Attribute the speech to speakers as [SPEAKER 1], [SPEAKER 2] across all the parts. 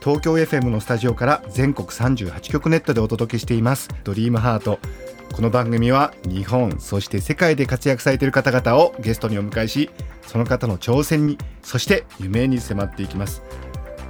[SPEAKER 1] 東京 FM のスタジオから全国38局ネットでお届けしています。ドリームハート。この番組は日本そして世界で活躍されている方々をゲストにお迎えしその方の挑戦にそして夢に迫っていきます。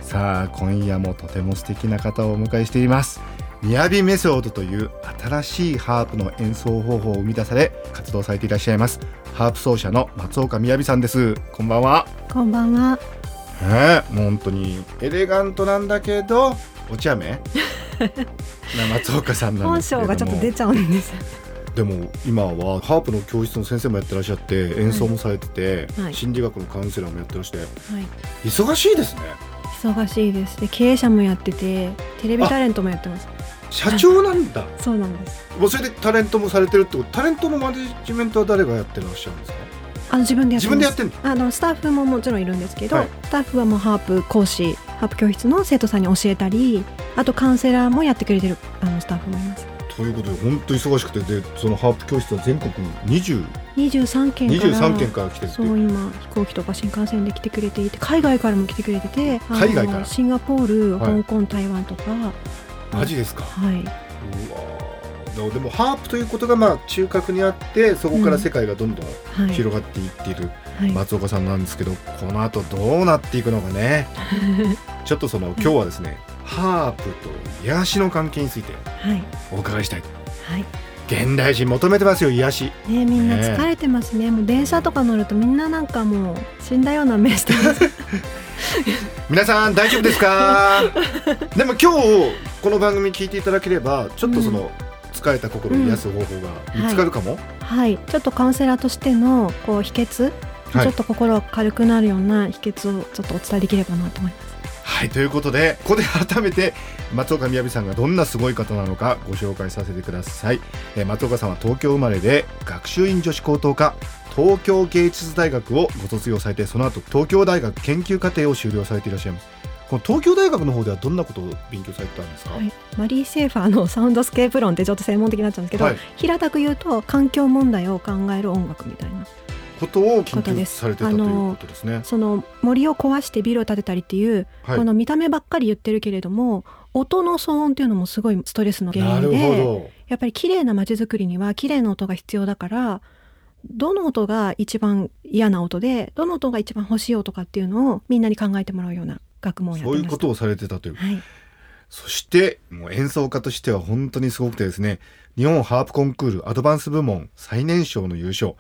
[SPEAKER 1] さあ今夜もとても素敵な方をお迎えしています。ミヤビメソードという新しいハープの演奏方法を生み出され活動されていらっしゃいますハープ奏者の松岡みやびさんです。こんばんは。
[SPEAKER 2] こんばんは。
[SPEAKER 1] ねえもう本当にエレガントなんだけどお茶目？な松岡さんなん
[SPEAKER 2] 本
[SPEAKER 1] ですけれども
[SPEAKER 2] 性がちょっと出ちゃうんです。
[SPEAKER 1] でも今はハープの教室の先生もやってらっしゃって演奏もされてて、
[SPEAKER 2] はい
[SPEAKER 1] 心理学のカウンセラーもやってらして
[SPEAKER 2] はい。
[SPEAKER 1] 忙しいですね
[SPEAKER 2] 忙しいです。で経営者もやってて、テレビタレントもやってます。
[SPEAKER 1] 社長なんだ
[SPEAKER 2] そうなんです。
[SPEAKER 1] もうそれでタレントもされてるってことタレントのマネジメントは誰がやってらっしゃるんですか？
[SPEAKER 2] あの自分でやって。
[SPEAKER 1] 自分でやってんの？
[SPEAKER 2] あのスタッフももちろんいるんですけど、
[SPEAKER 1] はい。
[SPEAKER 2] スタッフはもうハープ講師、ハープ教室の生徒さんに教えたり、あとカウンセラーもやってくれてるあのスタッフもいます。
[SPEAKER 1] ということで本当忙しくてでそのハープ教室は全国20
[SPEAKER 2] 23県から。
[SPEAKER 1] 23県から来てるって
[SPEAKER 2] そ
[SPEAKER 1] いう。う
[SPEAKER 2] 今飛行機とか新幹線で来てくれていて海外からも来てくれててあの
[SPEAKER 1] 海外から？
[SPEAKER 2] シンガポール、
[SPEAKER 1] はい。
[SPEAKER 2] 香港台湾とか。
[SPEAKER 1] マジですか？
[SPEAKER 2] はい。う
[SPEAKER 1] わーでもハープということがまあ中核にあってそこから世界がどんどん
[SPEAKER 2] はい。
[SPEAKER 1] 広がっていっている
[SPEAKER 2] はい。
[SPEAKER 1] 松岡さんなんですけど、この後どうなっていくのかね。ちょっとその今日はですね、ハープと癒しの関係について
[SPEAKER 2] はい。
[SPEAKER 1] お伺いしたい
[SPEAKER 2] はい。
[SPEAKER 1] 現代人求めてますよ癒し。
[SPEAKER 2] ねみんな疲れてますね。もう電車とか乗るとみんななんかもう死んだような目してます。
[SPEAKER 1] 皆さん大丈夫ですか？でも今日この番組聞いていただければちょっとその、疲れた心を癒す方法が見つかるかも、
[SPEAKER 2] はい。ちょっとカウンセラーとしてのこう秘訣、
[SPEAKER 1] はい。
[SPEAKER 2] ちょっと心が軽くなるような秘訣をちょっとお伝えできればなと思います。
[SPEAKER 1] はい。ということでここで改めて松岡みやびさんがどんなすごい方なのかご紹介させてください、えー松岡さんは東京生まれで学習院女子高等科東京芸術大学をご卒業されてその後東京大学研究課程を修了されていらっしゃいますこの東京大学の方ではどんなことを勉強されてたんですか、
[SPEAKER 2] はい、マリー・シェーファーのサウンドスケープ論ってちょっと専門的になっちゃうんですけど、
[SPEAKER 1] はい。
[SPEAKER 2] 平たく言うと環境問題を考える音楽みたいな
[SPEAKER 1] ことを研究されてたということですね。
[SPEAKER 2] その森を壊してビルを建てたりっていう、
[SPEAKER 1] はい。
[SPEAKER 2] この見た目ばっかり言ってるけれども音の騒音っていうのもすごいストレスの原因でやっぱり綺麗な街づくりには綺麗な音が必要だからどの音が一番嫌な音でどの音が一番欲しい音かっていうのをみんなに考えてもらうような学問をやって
[SPEAKER 1] そういうことをされてたという。
[SPEAKER 2] はい、
[SPEAKER 1] そしてもう演奏家としては本当にすごくてですね日本ハープコンクールアドバンス部門最年少の優勝。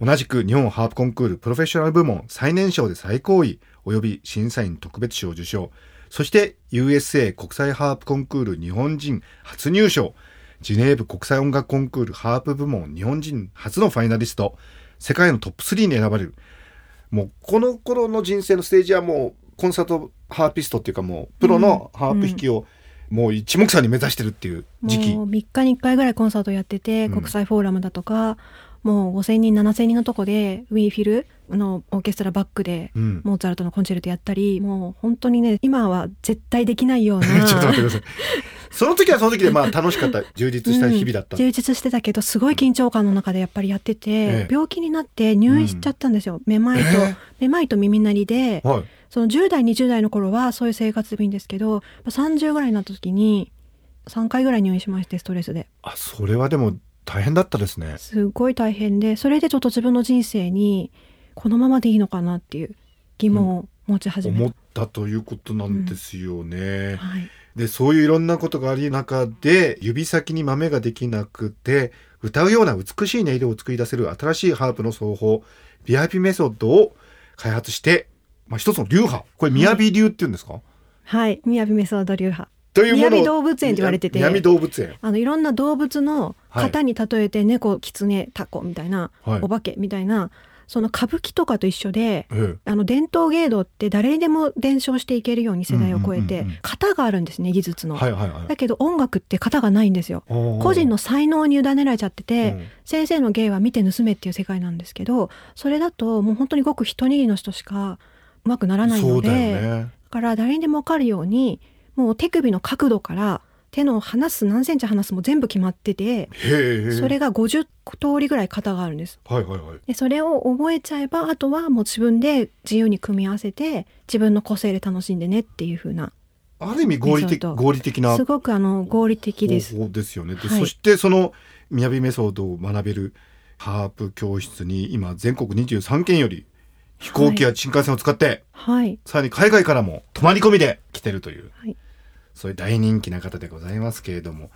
[SPEAKER 1] 同じく日本ハープコンクールプロフェッショナル部門最年少で最高位及び審査員特別賞受賞。そして USA 国際ハープコンクール日本人初入賞。ジュネーブ国際音楽コンクールハープ部門日本人初のファイナリスト。世界のトップ3に選ばれる。もうこの頃の人生のステージはもうコンサートハーピストっていうかもうプロのハープ弾きをもう一目散に目指してるっていう時期、
[SPEAKER 2] もう3日に1回ぐらいコンサートやってて、
[SPEAKER 1] うん。
[SPEAKER 2] 国際フォーラムだとかもう5,000人7,000人のとこでウィーフィルのオーケストラバックで
[SPEAKER 1] うん。
[SPEAKER 2] モーツァルトのコンチェルトやったりもう本当にね今は絶対できないような
[SPEAKER 1] ちょっと待ってください。その時はその時でまあ楽しかった充実した日々だった、
[SPEAKER 2] うん充実してたけどすごい緊張感の中でやっぱりやってて、
[SPEAKER 1] ええ。
[SPEAKER 2] 病気になって入院しちゃったんですよ、めまいと、
[SPEAKER 1] え。
[SPEAKER 2] めまいと耳鳴りで。
[SPEAKER 1] はい
[SPEAKER 2] その10代20代の頃はそういう生活でいいんですけど30ぐらいになった時に3回ぐらい入院しましてストレスで。
[SPEAKER 1] あそれはでも大変だったですね。
[SPEAKER 2] すごい大変でそれでちょっと自分の人生にこのままでいいのかなっていう疑問を持ち始めた、
[SPEAKER 1] 思ったということなんですよね、
[SPEAKER 2] はい、
[SPEAKER 1] でそういういろんなことがあり中で指先に豆ができなくて歌うような美しい音色を作り出せる新しいハープの奏法ビアビメソッドを開発して、まあ、一つの流派。これ雅流っていうんですか、
[SPEAKER 2] はい、雅メソード流派。
[SPEAKER 1] という
[SPEAKER 2] 動物園って言われてて。
[SPEAKER 1] 雅動物園。
[SPEAKER 2] あのいろんな動物の
[SPEAKER 1] はい。
[SPEAKER 2] 型に例えて猫、キツネタコみたいな、
[SPEAKER 1] はい。
[SPEAKER 2] お化けみたいなその歌舞伎とかと一緒で
[SPEAKER 1] え
[SPEAKER 2] あの伝統芸能って誰にでも伝承していけるように世代を超えて
[SPEAKER 1] うんうん
[SPEAKER 2] 型があるんですね技術の。
[SPEAKER 1] はいはいはい。
[SPEAKER 2] だけど音楽って型がないんですよ。個
[SPEAKER 1] 個
[SPEAKER 2] 人の才能に委ねられちゃってて、
[SPEAKER 1] うん。
[SPEAKER 2] 先生の芸は見て盗めっていう世界なんですけどそれだともう本当にごく一握りの人しかうまくならないので
[SPEAKER 1] だよね。
[SPEAKER 2] だから誰にでも分かるようにもう手首の角度から手の離す何センチ離すも全部決まっててそれが50通りぐらい型があるんです。
[SPEAKER 1] はいはいはい。
[SPEAKER 2] でそれを覚えちゃえばあとはもう自分で自由に組み合わせて自分の個性で楽しんでねっていう風な。
[SPEAKER 1] ある意味合理的合理的な。
[SPEAKER 2] すごくあの合理的です。
[SPEAKER 1] 方法ですよね。で
[SPEAKER 2] はい。
[SPEAKER 1] そしてそのみやびメソッドを学べるハープ教室に今全国23県より飛行機や新幹線を使って、
[SPEAKER 2] はい、
[SPEAKER 1] さらに海外からも泊まり込みで来てるという、
[SPEAKER 2] はい。
[SPEAKER 1] そういう大人気な方でございますけれども。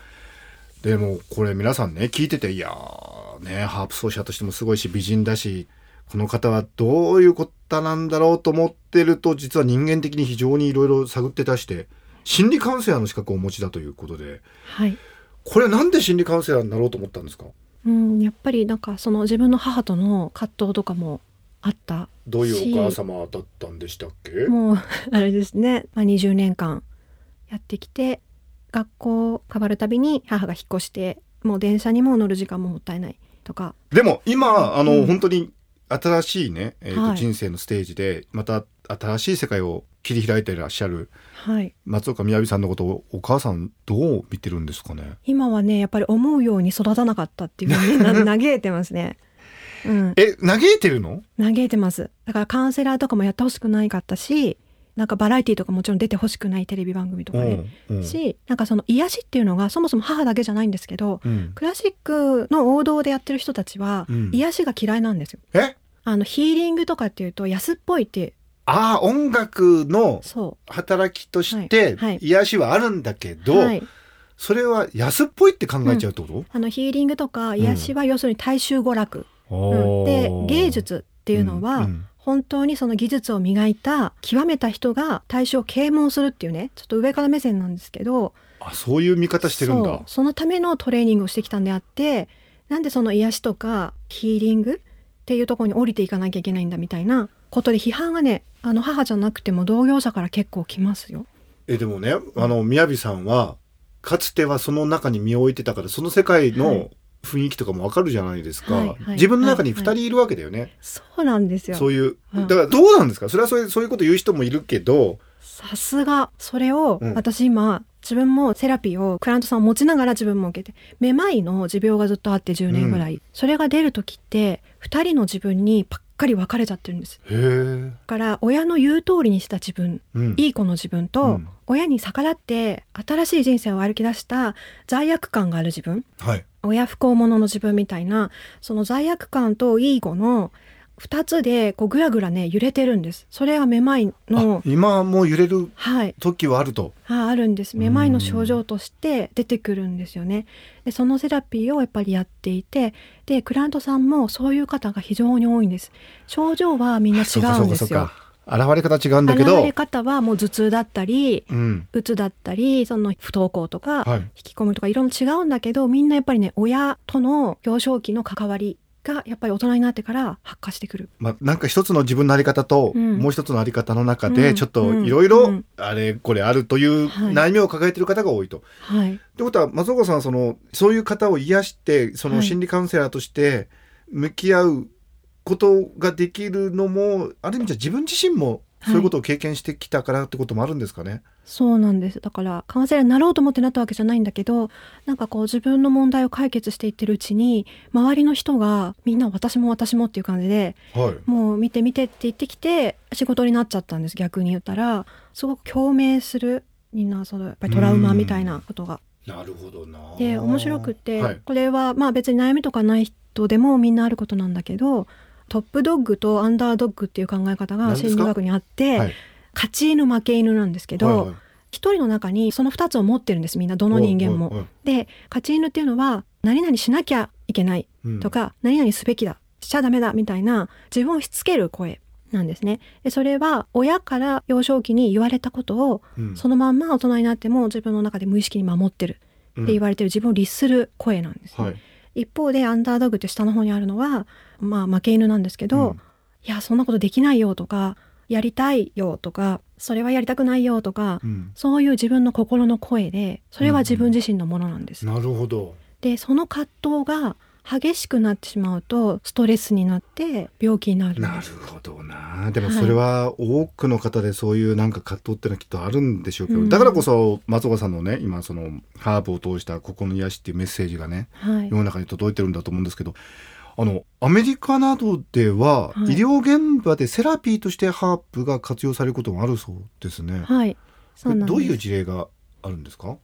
[SPEAKER 1] でもこれ皆さんね聞いてていやーねハープ奏者としてもすごいし美人だしこの方はどういうことなんだろうと思ってると実は人間的に非常にいろいろ探って出して心理カウンセラーの資格をお持ちだということで
[SPEAKER 2] はい。
[SPEAKER 1] これなんで心理カウンセラーになろうと思ったんですか？
[SPEAKER 2] うん、やっぱりなんかその自分の母との葛藤とかもあった。
[SPEAKER 1] どういうお母様だったんでしたっけ？
[SPEAKER 2] もうあれですね、まあ、20年間やってきて学校変わるたびに母が引っ越してもう電車にも乗る時間ももったいないとか。
[SPEAKER 1] でも今あの、
[SPEAKER 2] うん。
[SPEAKER 1] 本当に新しいね、えーと
[SPEAKER 2] はい。
[SPEAKER 1] 人生のステージでまた新しい世界を切り開いていらっしゃる
[SPEAKER 2] はい。
[SPEAKER 1] 松岡みやびさんのことをお母さんどう見てるんですかね？
[SPEAKER 2] 今はねやっぱり思うように育たなかったっていうふうにな 嘆いてますね。うん、
[SPEAKER 1] え嘆いてるの？
[SPEAKER 2] 嘆いてます。だからカウンセラーとかもやってほしくないかったしなんかバラエティとかもちろん出てほしくないテレビ番組とかね、
[SPEAKER 1] うんうん。
[SPEAKER 2] しなんかその癒しっていうのがそもそも母だけじゃないんですけど
[SPEAKER 1] うん。
[SPEAKER 2] クラシックの王道でやってる人たちは
[SPEAKER 1] うん。
[SPEAKER 2] 癒しが嫌いなんですよ。
[SPEAKER 1] え？
[SPEAKER 2] あのヒーリングとかっていうと安っぽいって
[SPEAKER 1] ああ音楽の
[SPEAKER 2] そ
[SPEAKER 1] 働きとして癒しはあるんだけ
[SPEAKER 2] う、
[SPEAKER 1] ど、
[SPEAKER 2] はい、
[SPEAKER 1] それは安っぽいって考えちゃうってこと、
[SPEAKER 2] あのヒーリングとか癒しは要するに大衆娯楽、
[SPEAKER 1] お
[SPEAKER 2] うん。
[SPEAKER 1] ー
[SPEAKER 2] で芸術っていうのは、本当にその技術を磨いた極めた人が大衆を啓蒙するっていうねちょっと上から目線なんですけど
[SPEAKER 1] あそういう見方してるんだ。
[SPEAKER 2] そのためのトレーニングをしてきたんであってなんでその癒しとかヒーリングっていうところに降りていかなきゃいけないんだみたいなことで批判がねあの母じゃなくても同業者から結構来ますよ。
[SPEAKER 1] えでもねあの宮城さんはかつてはその中に身を置いてたからその世界
[SPEAKER 2] は
[SPEAKER 1] の
[SPEAKER 2] い
[SPEAKER 1] 雰囲気とかもわかるじゃないですか、
[SPEAKER 2] はいはい
[SPEAKER 1] 自分の中に二人いるわけだよね、
[SPEAKER 2] そうなんですよ。
[SPEAKER 1] そういう。
[SPEAKER 2] うん。
[SPEAKER 1] だからどうなんですか？それはそういうそういうこと言う人もいるけど。
[SPEAKER 2] さすがそれを
[SPEAKER 1] うん。
[SPEAKER 2] 私今、自分もセラピーをクライアントさんを持ちながら自分も受けてめまいの持病がずっとあって10年ぐらい、それが出る時って2人の自分にばっかり分かれちゃってるんです。だから親の言う通りにした自分
[SPEAKER 1] うん。
[SPEAKER 2] いい子の自分と、
[SPEAKER 1] うん。
[SPEAKER 2] 親に逆らって新しい人生を歩き出した罪悪感がある自分
[SPEAKER 1] はい。
[SPEAKER 2] 親不幸者の自分みたいなその罪悪感といい子の2つでこうぐらぐらね揺れてるんです。それがめまいの
[SPEAKER 1] あ今もう揺れる
[SPEAKER 2] はい。
[SPEAKER 1] 時はあると。
[SPEAKER 2] ああるんです。めまいの症状として出てくるんですよね。でそのセラピーをやっぱりやっていてでクライアントさんもそういう方が非常に多いんです。症状はみんな違
[SPEAKER 1] そう
[SPEAKER 2] んですよ。
[SPEAKER 1] か現れ方違うんだけど。
[SPEAKER 2] 現れ方はもう頭痛だったり
[SPEAKER 1] うん。
[SPEAKER 2] うつだったりその不登校とか、
[SPEAKER 1] はい。
[SPEAKER 2] 引きこもりとかいろいろ違うんだけどみんなやっぱりね親との幼少期の関わりがやっぱり大人になってから発火してくる。
[SPEAKER 1] まあ、なんか一つの自分のあり方と、
[SPEAKER 2] うん。
[SPEAKER 1] もう一つのあり方の中
[SPEAKER 2] うん。
[SPEAKER 1] でちょっと
[SPEAKER 2] うん。
[SPEAKER 1] いろいうろ
[SPEAKER 2] ん。
[SPEAKER 1] あれこれあるという
[SPEAKER 2] はい。
[SPEAKER 1] 悩みを抱えている方が多いと。
[SPEAKER 2] はい、
[SPEAKER 1] ってことは松岡さんはそのそういう方を癒してその
[SPEAKER 2] はい。
[SPEAKER 1] 心理カウンセラーとして向き合うことができるのも、ある意味じゃ自分自身もそういうことを経験してきたからってこともあるんですかね。
[SPEAKER 2] そうなんですだからカウンセラーになろうと思ってなったわけじゃないんだけどなんかこう自分の問題を解決していってるうちに周りの人がみんな私も私もっていう感じで
[SPEAKER 1] はい。
[SPEAKER 2] もう見て見てって言ってきて仕事になっちゃったんです逆に言ったらすごく共鳴するみんなそのやっぱりトラウマみたいなことが。
[SPEAKER 1] なるほどな。
[SPEAKER 2] で面白くって、
[SPEAKER 1] はい。
[SPEAKER 2] これはまあ別に悩みとかない人でもみんなあることなんだけどトップドッグとアンダードッグっていう考え方が心理学にあって、
[SPEAKER 1] はい
[SPEAKER 2] 勝ち犬負け犬なんですけど、
[SPEAKER 1] はいはい
[SPEAKER 2] 一人の中にその二つを持ってるんですみんなどの人間も。で勝ち犬っていうのは何々しなきゃいけない
[SPEAKER 1] うん
[SPEAKER 2] とか、何々すべきだしちゃダメだみたいな自分をしつける声なんですね。でそれは親から幼少期に言われたことを
[SPEAKER 1] うん
[SPEAKER 2] そのまんま大人になっても自分の中で無意識に守ってるって言われてる自分を律する声なんですね。
[SPEAKER 1] はい。
[SPEAKER 2] 一方でアンダードッグって下の方にあるのはまあ負け犬なんですけど、
[SPEAKER 1] うん。
[SPEAKER 2] いやそんなことできないよとかやりたいよとかそれはやりたくないよとか、
[SPEAKER 1] うん。
[SPEAKER 2] そういう自分の心の声でそれは自分自身のものなんです。
[SPEAKER 1] なるほど。
[SPEAKER 2] でその葛藤が激しくなってしまうとストレスになって病気になるん
[SPEAKER 1] なる。ほどな。でもそれは多くの方でそういうなんか葛藤っていうのはきっとあるんでしょうけど、
[SPEAKER 2] うん。
[SPEAKER 1] だからこそ松岡さんのね今そのハーブを通した心の癒しっていうメッセージがね
[SPEAKER 2] はい。
[SPEAKER 1] 世の中に届いてるんだと思うんですけどあのアメリカなどでは、
[SPEAKER 2] はい。
[SPEAKER 1] 医療現場でセラピーとしてハープが活用されることもあるそうですね。
[SPEAKER 2] はい。そうなんです。
[SPEAKER 1] どういう事例があるんですか？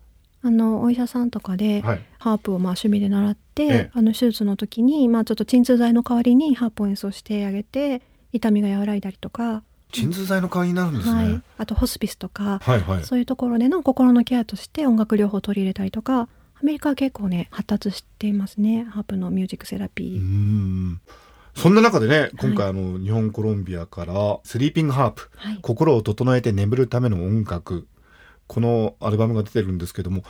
[SPEAKER 2] あのお医者さんとかで、
[SPEAKER 1] はい。
[SPEAKER 2] ハープをまあ趣味で習って、
[SPEAKER 1] ええ。
[SPEAKER 2] あの手術の時に、まあ、ちょっと鎮痛剤の代わりにハープを演奏してあげて痛みが和らいだりとか、
[SPEAKER 1] 鎮痛剤の代わりになるんですね。
[SPEAKER 2] はい、あとホスピスとか、
[SPEAKER 1] はいはい。
[SPEAKER 2] そういうところでの心のケアとして音楽療法を取り入れたりとかアメリカは結構ね発達していますね。ハープのミュージックセラピ
[SPEAKER 1] う
[SPEAKER 2] ー。
[SPEAKER 1] ん。そんな中でね今回あの、日本コロンビアからスリーピングハープ。
[SPEAKER 2] はい、
[SPEAKER 1] 心を整えて眠るための音楽。このアルバムが出てるんですけども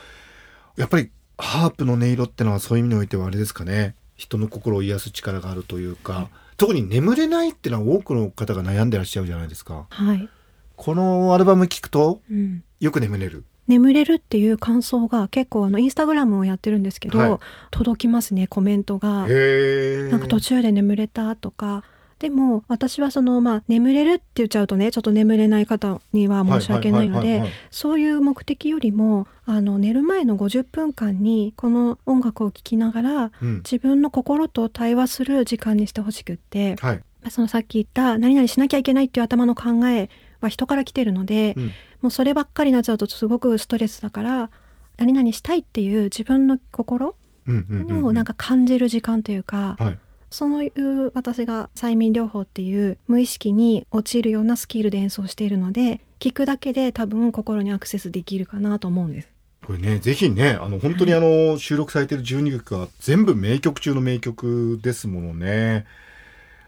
[SPEAKER 1] やっぱりハープの音色ってのはそういう意味においてはあれですかね。人の心を癒す力があるというか、特に眠れないっていうのは多くの方が悩んでらっしゃるじゃないですか。
[SPEAKER 2] はい。
[SPEAKER 1] このアルバム聴くと
[SPEAKER 2] うん、
[SPEAKER 1] よく眠れる
[SPEAKER 2] 眠れるっていう感想が結構あのインスタグラムをやってるんですけど、
[SPEAKER 1] はい。
[SPEAKER 2] 届きますねコメントが。なんか途中で眠れたとか。でも私はそのまあ眠れるって言っちゃうとねちょっと眠れない方には申し訳ないのでそういう目的よりもあの寝る前の50分間にこの音楽を聴きながら
[SPEAKER 1] うん。
[SPEAKER 2] 自分の心と対話する時間にしてほしくって。
[SPEAKER 1] はい。
[SPEAKER 2] そのさっき言った何々しなきゃいけないっていう頭の考えは人から来てるので、
[SPEAKER 1] うん
[SPEAKER 2] もうそればっかりになっちゃうとすごくストレスだから何々したいっていう自分の心をなんか感じる時間というか、
[SPEAKER 1] はい
[SPEAKER 2] そういう私が催眠療法っていう無意識に陥るようなスキルで演奏しているので聞くだけで多分心にアクセスできるかなと思うんです。
[SPEAKER 1] これね、ぜひね、あの、本当にあの、収録されている12曲は全部名曲中の名曲ですものね。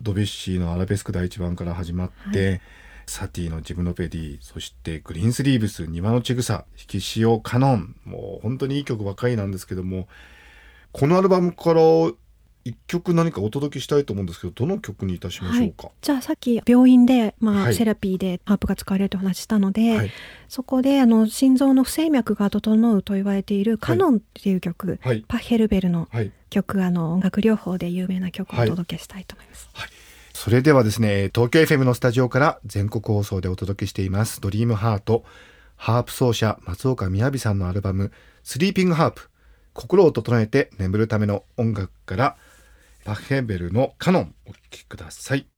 [SPEAKER 1] ドビュッシーのアラベスク第一番から始まって、サティのジムノペディ、そしてグリーンスリーブス、庭のちぐさ、引き潮カノン、もう本当にいい曲ばっかりなんですけども、このアルバムから一曲何かお届けしたいと思うんですけど、どの曲にいたしましょうか？
[SPEAKER 2] じゃあさっき病院で、まあ
[SPEAKER 1] はい
[SPEAKER 2] セラピーでハープが使われるとお話ししたので、
[SPEAKER 1] はい。
[SPEAKER 2] そこであの心臓の不整脈が整うと言われている「カノン」っていう曲、
[SPEAKER 1] はい。
[SPEAKER 2] パッヘルベルの
[SPEAKER 1] はい。
[SPEAKER 2] 曲あの音楽療法で有名な曲をお届けしたいと思います。
[SPEAKER 1] それではですね、東京 FM のスタジオから全国放送でお届けしています、ドリームハート、ハープ奏者松岡雅さんのアルバム、スリーピングハープ、心を整えて眠るための音楽から、バッヘベルのカノンお聴きください。「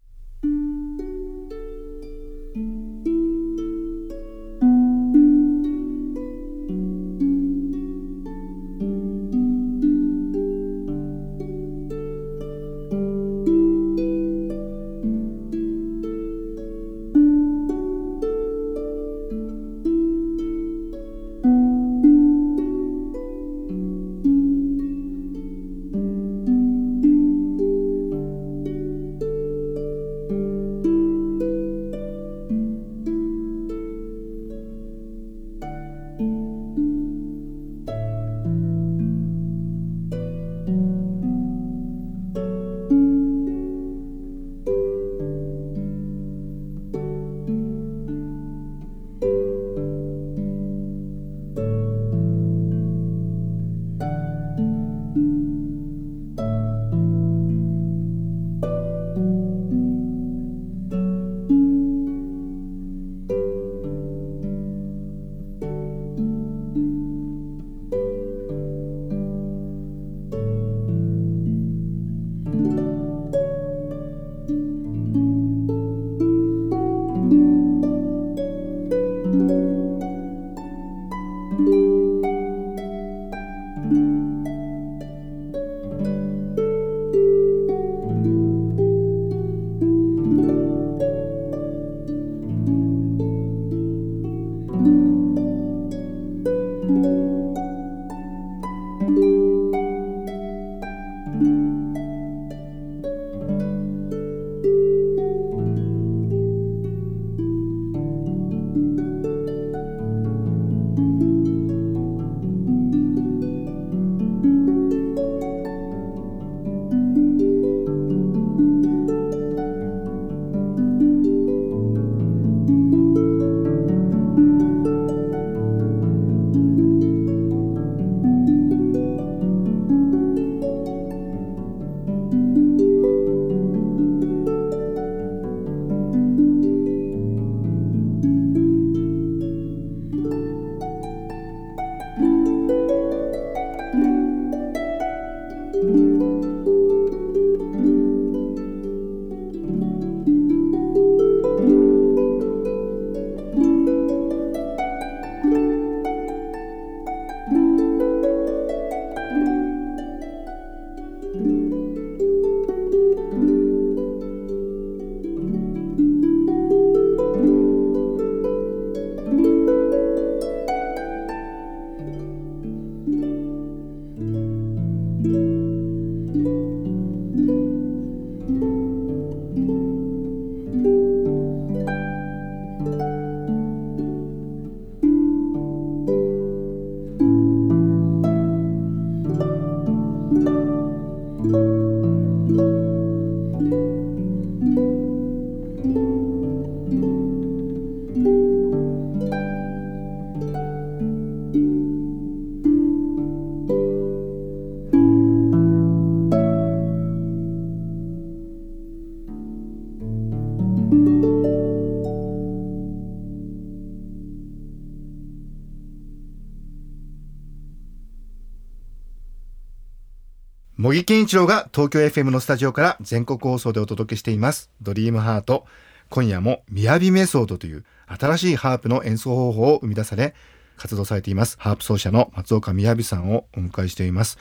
[SPEAKER 1] 茂木健一郎が東京 FM のスタジオから全国放送でお届けしています。ドリームハート。今夜もみやびメソードという新しいハープの演奏方法を生み出され活動されています。ハープ奏者の松岡みやびさんをお迎えしています。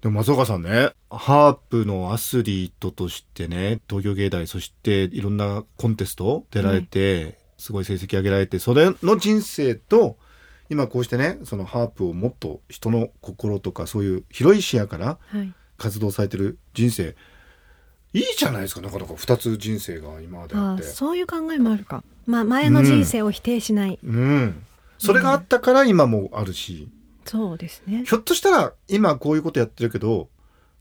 [SPEAKER 1] でも松岡さんねハープのアスリートとしてね東京芸大そしていろんなコンテスト出られて、すごい成績上げられてそれの人生と今こうしてねそのハープをもっと人の心とかそういう広い視野から
[SPEAKER 2] はい。
[SPEAKER 1] 活動されてる人生いいじゃないですかなかなか。2つ人生が今まであって。
[SPEAKER 2] そういう考えもあるか。まあ前の人生を否定しない、
[SPEAKER 1] うん。それがあったから今もあるし、
[SPEAKER 2] そうですね。
[SPEAKER 1] ひょっとしたら今こういうことやってるけど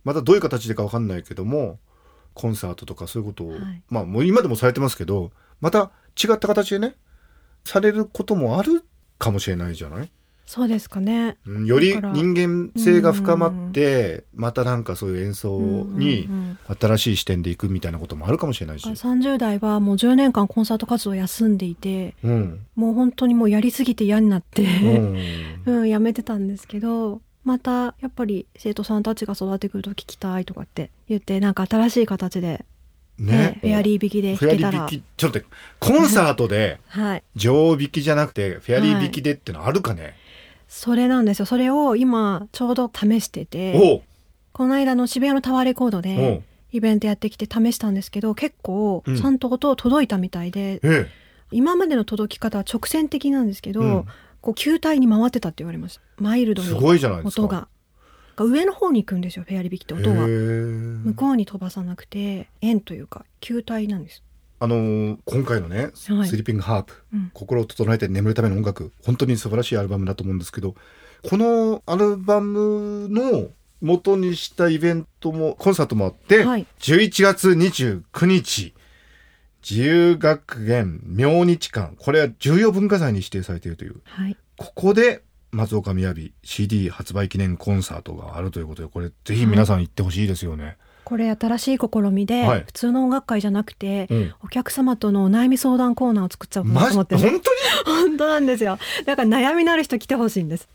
[SPEAKER 1] またどういう形でか分かんないけどもコンサートとかそういうことを、
[SPEAKER 2] はい。
[SPEAKER 1] まあもう今でもされてますけどまた違った形でねされることもあるかもしれないじゃない？
[SPEAKER 2] そうですかね。
[SPEAKER 1] うんより人間性が深まってまたなんかそういう演奏に新しい視点でいくみたいなこともあるかもしれないし、
[SPEAKER 2] 30代はもう10年間コンサート活動を休んでいて
[SPEAKER 1] うん。
[SPEAKER 2] もう本当にもうやりすぎて嫌になって、
[SPEAKER 1] うん。
[SPEAKER 2] うん、やめてたんですけどまたやっぱり生徒さんたちが育ってくると聞きたいとかって言ってなんか新しい形で、ね。
[SPEAKER 1] ね
[SPEAKER 2] フェアリー引きで
[SPEAKER 1] フェアリー引きちょっとコンサートで
[SPEAKER 2] はい。
[SPEAKER 1] 上引きじゃなくてフェアリー引きでってのあるかね、
[SPEAKER 2] それなんですよ。それを今ちょうど試しててこの間の渋谷のタワーレコード
[SPEAKER 1] お
[SPEAKER 2] で
[SPEAKER 1] う。
[SPEAKER 2] イベントやってきて試したんですけど結構
[SPEAKER 1] うん。
[SPEAKER 2] ちゃんと音届いたみたいで、
[SPEAKER 1] え
[SPEAKER 2] 今までの届き方は直線的なんですけど、
[SPEAKER 1] うん。
[SPEAKER 2] こう球体に回ってたって言われました。マイルドに
[SPEAKER 1] えすごいじゃないですか
[SPEAKER 2] 上の方に行くんですよフェアリー引きって音が向
[SPEAKER 1] 向
[SPEAKER 2] こうに飛ばさなくて円というか球体なんです。
[SPEAKER 1] あのー今回のね、
[SPEAKER 2] はい。
[SPEAKER 1] スリーピングハープ、
[SPEAKER 2] うん。
[SPEAKER 1] 心を整えて眠るための音楽本当に素晴らしいアルバムだと思うんですけどこのアルバムの元にしたイベントもコンサートもあって、
[SPEAKER 2] はい。
[SPEAKER 1] 11月29日自由学園明日館。これは重要文化財に指定されているという。
[SPEAKER 2] はい。
[SPEAKER 1] ここで松岡雅 CD 発売記念コンサートがあるということでこれぜひ皆さん行ってほしいですよね。
[SPEAKER 2] これ新しい試みで、
[SPEAKER 1] はい。
[SPEAKER 2] 普通の音楽会じゃなくて、
[SPEAKER 1] うん。
[SPEAKER 2] お客様とのお悩み相談コーナーを作っちゃおうと思って、
[SPEAKER 1] 本当に？
[SPEAKER 2] 本当なんですよ。だから悩みのある人来てほしいんです。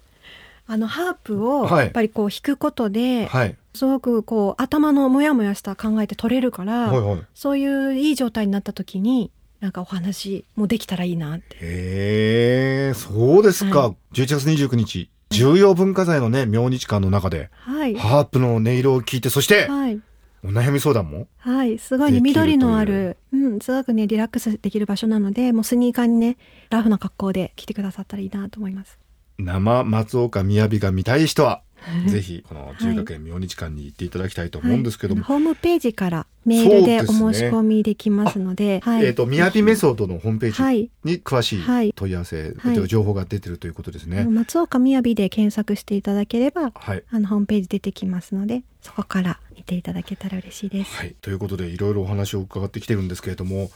[SPEAKER 2] あのハープを
[SPEAKER 1] はい。
[SPEAKER 2] やっぱりこう弾くことで、
[SPEAKER 1] はい。
[SPEAKER 2] すごくこう頭のモヤモヤした考えって取れるから、
[SPEAKER 1] はいはい。
[SPEAKER 2] そういういい状態になった時になんかお話もできたらいいなって。
[SPEAKER 1] へえそうですか、
[SPEAKER 2] は
[SPEAKER 1] 11月29日重要文化財のね明日館の中で
[SPEAKER 2] はい。
[SPEAKER 1] ハープの音色を聞いてそして
[SPEAKER 2] はい。
[SPEAKER 1] お悩み相談も
[SPEAKER 2] はい。すごいね緑のあるうんすごくねリラックスできる場所なのでもうスニーカーにねラフな格好で来てくださったらいいなと思います。
[SPEAKER 1] 生松岡雅が見たい人は ぜひこの中学園明日館に行っていただきたいと思うんですけども、
[SPEAKER 2] はい、ホームページからメールでお申し込みできますので、はい、
[SPEAKER 1] えっ、と雅メソッドのホームページ
[SPEAKER 2] はい、
[SPEAKER 1] に詳し
[SPEAKER 2] はい
[SPEAKER 1] い問い合わせ、
[SPEAKER 2] はい。
[SPEAKER 1] という情報が出てるということですね。
[SPEAKER 2] 松岡みやびで検索していただければ
[SPEAKER 1] はい。
[SPEAKER 2] あのホームページ出てきますのでそこから見ていただけたら嬉しいです。
[SPEAKER 1] はい、ということでいろいろお話を伺ってきてるんですけれども、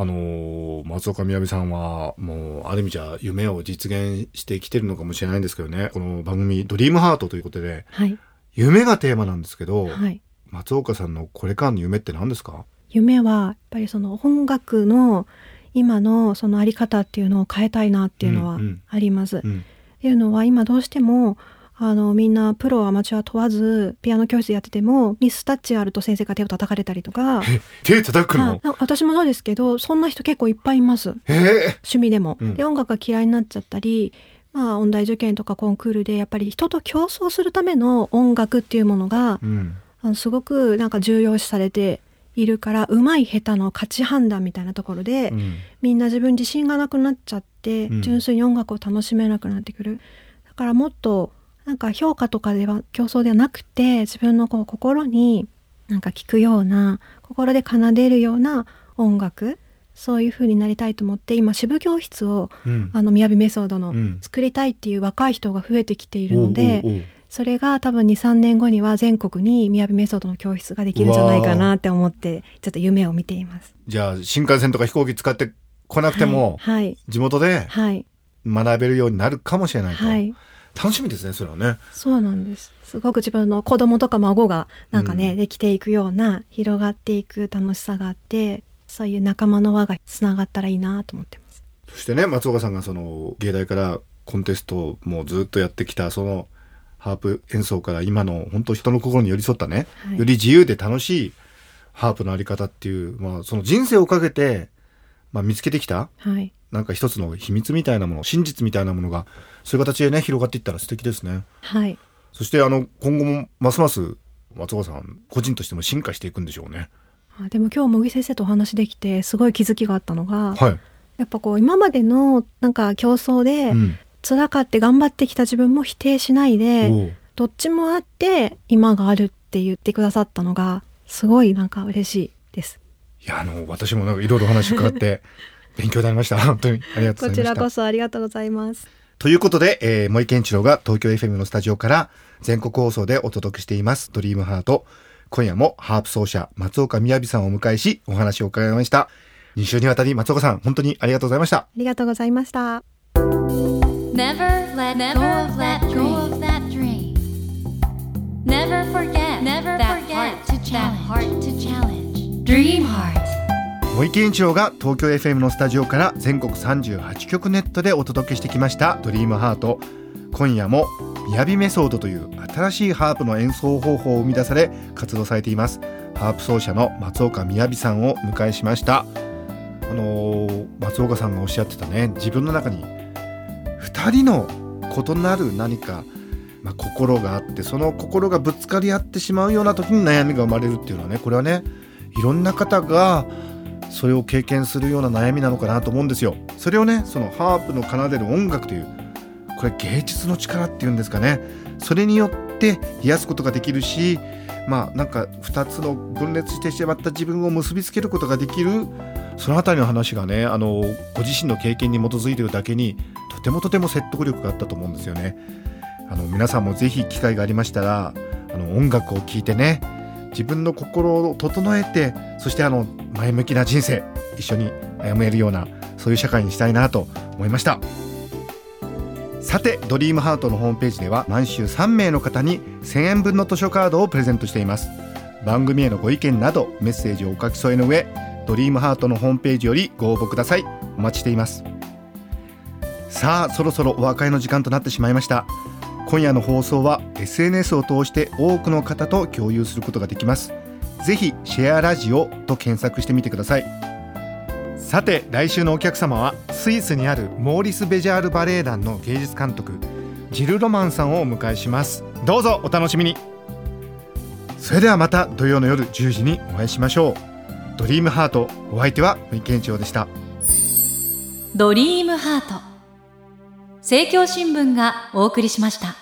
[SPEAKER 1] あのー松岡みやびさんはもうある意味じゃ夢を実現してきてるのかもしれないんですけどね。この番組「ドリームハートということで
[SPEAKER 2] はい、
[SPEAKER 1] 夢がテーマなんですけど、
[SPEAKER 2] はい、
[SPEAKER 1] 松岡さんのこれからの夢って何ですか？
[SPEAKER 2] 夢はやっぱりその音楽の今のそのあり方っていうのを変えたいなっていうのは
[SPEAKER 1] うんうん。
[SPEAKER 2] あります。っ
[SPEAKER 1] うん。
[SPEAKER 2] ていうのは今どうしてもあのみんなプロアマチュア問わずピアノ教室やっててもミスタッチあると先生が手を叩かれたりとか。
[SPEAKER 1] え手叩くの？
[SPEAKER 2] はい、なんか私もそうですけどそんな人結構いっぱいいます。
[SPEAKER 1] えー。
[SPEAKER 2] 趣味でも。
[SPEAKER 1] うん。
[SPEAKER 2] で音楽が嫌いになっちゃったりまあ音大受験とかコンクールでやっぱり人と競争するための音楽っていうものが
[SPEAKER 1] うん。
[SPEAKER 2] あのすごくなんか重要視されているから上手い下手の価値判断みたいなところで、
[SPEAKER 1] うん。
[SPEAKER 2] みんな自分自信がなくなっちゃって、
[SPEAKER 1] うん。
[SPEAKER 2] 純粋に音楽を楽しめなくなってくる。だからもっとなんか評価とかでは競争ではなくて自分のこう心になんか聞くような心で奏でるような音楽そういう風になりたいと思って今支部教室を
[SPEAKER 1] うん。
[SPEAKER 2] あの雅メソードの
[SPEAKER 1] うん。
[SPEAKER 2] 作りたいっていう若い人が増えてきているので、
[SPEAKER 1] おうおうおう。
[SPEAKER 2] それが多分23年後には全国に雅メソッドの教室ができるんじゃないかなって思ってちょっと夢を見ています。
[SPEAKER 1] じゃあ新幹線とか飛行機使ってこなくても、
[SPEAKER 2] はい。
[SPEAKER 1] 地元で
[SPEAKER 2] はい。
[SPEAKER 1] 学べるようになるかもしれないと、
[SPEAKER 2] はい
[SPEAKER 1] 楽しみですねそれはね。
[SPEAKER 2] そうなんです。すごく自分の子供とか孫がなんかね、
[SPEAKER 1] うん。
[SPEAKER 2] できていくような広がっていく楽しさがあってそういう仲間の輪がつながったらいいなと思ってます。
[SPEAKER 1] そしてね松岡さんがその芸大からコンテストもずっとやってきたそのハープ演奏から今の本当人の心に寄り添ったね、
[SPEAKER 2] はい。
[SPEAKER 1] より自由で楽しいハープのあり方っていう、まあ、その人生をかけて、まあ、見つけてきた
[SPEAKER 2] はい。
[SPEAKER 1] なんか一つの秘密みたいなもの真実みたいなものがそういう形でね広がっていったら素敵ですね。
[SPEAKER 2] はい。
[SPEAKER 1] そしてあの今後もますます松岡さん個人としても進化していくんでしょうね。
[SPEAKER 2] あでも今日茂木先生とお話できてすごい気づきがあったのが、
[SPEAKER 1] はい、
[SPEAKER 2] やっぱこう今までのなんか競争で
[SPEAKER 1] うん、
[SPEAKER 2] 辛かって頑張ってきた自分も否定しないで、どっちもあって今があるって言ってくださったのがすごいなんか嬉しいです。
[SPEAKER 1] いやあの私もなんかいろいろお話伺って 勉強になりました。本当にありがとうございました。
[SPEAKER 2] こちらこそありがとうございます。
[SPEAKER 1] ということで、えー、森健一郎が東京 FM のスタジオから全国放送でお届けしていますドリームハート今夜もハープ奏者松岡雅さんをお迎えしお話を伺いました2週にわたり松岡さん本当にありがとうございました
[SPEAKER 2] ありがとうございました。
[SPEAKER 3] Never let go of that dream. Never forget never that heart to that heart to challenge. Dream heart.
[SPEAKER 1] 森健一郎が東京 FM のスタジオから全国38局ネットでお届けしてきました「ドリームハート。今夜も「雅メソード」という新しいハープの演奏方法を生み出され活動されています。ハープ奏者の松岡雅さんをお迎えしました。あのー松岡さんがおっしゃってたね。自分の中に2人の異なる何か、まあ、心があってその心がぶつかり合ってしまうような時に悩みが生まれるっていうのはねこれはねいろんな方がそれを経験するような悩みなのかなと思うんですよ。それをねそのハープの奏でる音楽というこれ芸術の力っていうんですかねそれによって癒すことができるしまあなんか2つの分裂してしまった自分を結びつけることができるそのあたりの話がねあのご自身の経験に基づいているだけにとてもとても説得力があったと思うんですよね。あの皆さんもぜひ機会がありましたらあの音楽を聴いてね自分の心を整えてそしてあの前向きな人生一緒に歩めるようなそういう社会にしたいなと思いました。さてドリームハートのホームページでは毎週3名の方に1000円分の図書カードをプレゼントしています。番組へのご意見などメッセージをお書き添えの上ドリームハートのホームページよりご応募ください。お待ちしています。さあそろそろお別れの時間となってしまいました。今夜の放送は SNS を通して多くの方と共有することができます。ぜひシェアラジオと検索してみてください。さて来週のお客様はスイスにあるモーリス・ベジャール・バレエ団の芸術監督ジル・ロマンさんをお迎えします。どうぞお楽しみに。それではまた土曜の夜10時にお会いしましょう。ドリームハートお相手は三健一郎でした。
[SPEAKER 4] ドリームハート。政教新聞がお送りしました。